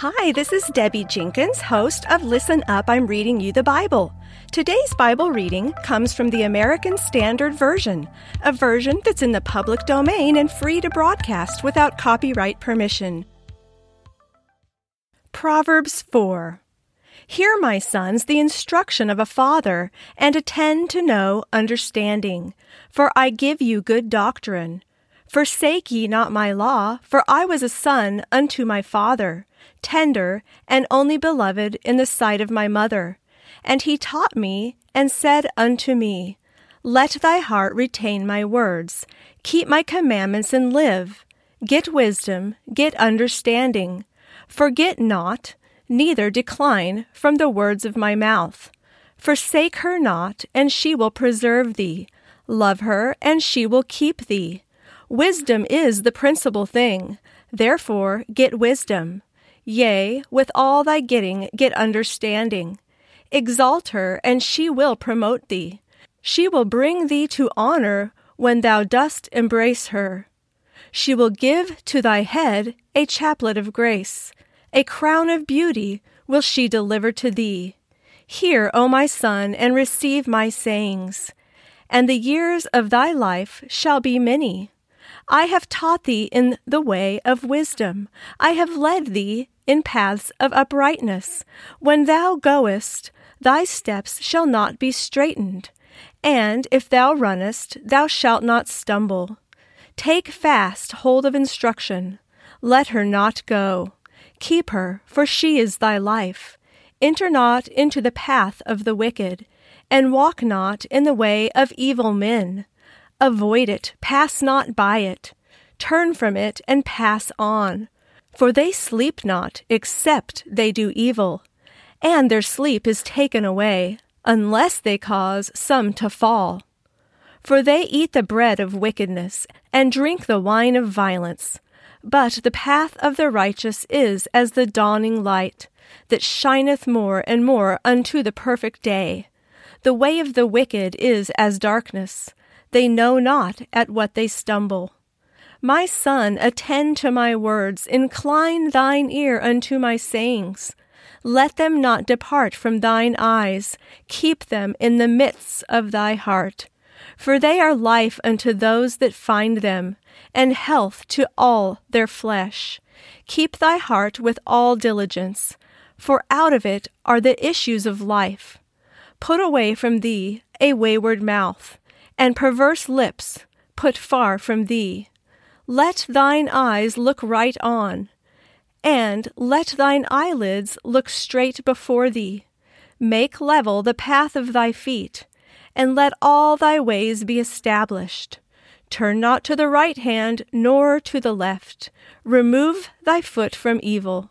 Hi, this is Debbie Jenkins, host of Listen Up, I'm Reading You the Bible. Today's Bible reading comes from the American Standard Version, a version that's in the public domain and free to broadcast without copyright permission. Proverbs 4 Hear, my sons, the instruction of a father, and attend to know understanding, for I give you good doctrine. Forsake ye not my law, for I was a son unto my father tender, and only beloved in the sight of my mother. And he taught me, and said unto me, Let thy heart retain my words, keep my commandments, and live. Get wisdom, get understanding. Forget not, neither decline from the words of my mouth. Forsake her not, and she will preserve thee. Love her, and she will keep thee. Wisdom is the principal thing. Therefore, get wisdom. Yea, with all thy getting, get understanding. Exalt her, and she will promote thee. She will bring thee to honor when thou dost embrace her. She will give to thy head a chaplet of grace. A crown of beauty will she deliver to thee. Hear, O my son, and receive my sayings. And the years of thy life shall be many. I have taught thee in the way of wisdom. I have led thee in paths of uprightness. When thou goest, thy steps shall not be straitened. And if thou runnest, thou shalt not stumble. Take fast hold of instruction. Let her not go. Keep her, for she is thy life. Enter not into the path of the wicked, and walk not in the way of evil men Avoid it, pass not by it. Turn from it and pass on. For they sleep not, except they do evil, and their sleep is taken away, unless they cause some to fall. For they eat the bread of wickedness, and drink the wine of violence. But the path of the righteous is as the dawning light, that shineth more and more unto the perfect day. The way of the wicked is as darkness they know not at what they stumble. My son, attend to my words, incline thine ear unto my sayings. Let them not depart from thine eyes, keep them in the midst of thy heart. For they are life unto those that find them, and health to all their flesh. Keep thy heart with all diligence, for out of it are the issues of life. Put away from thee a wayward mouth and perverse lips put far from thee. Let thine eyes look right on, and let thine eyelids look straight before thee. Make level the path of thy feet, and let all thy ways be established. Turn not to the right hand, nor to the left. Remove thy foot from evil.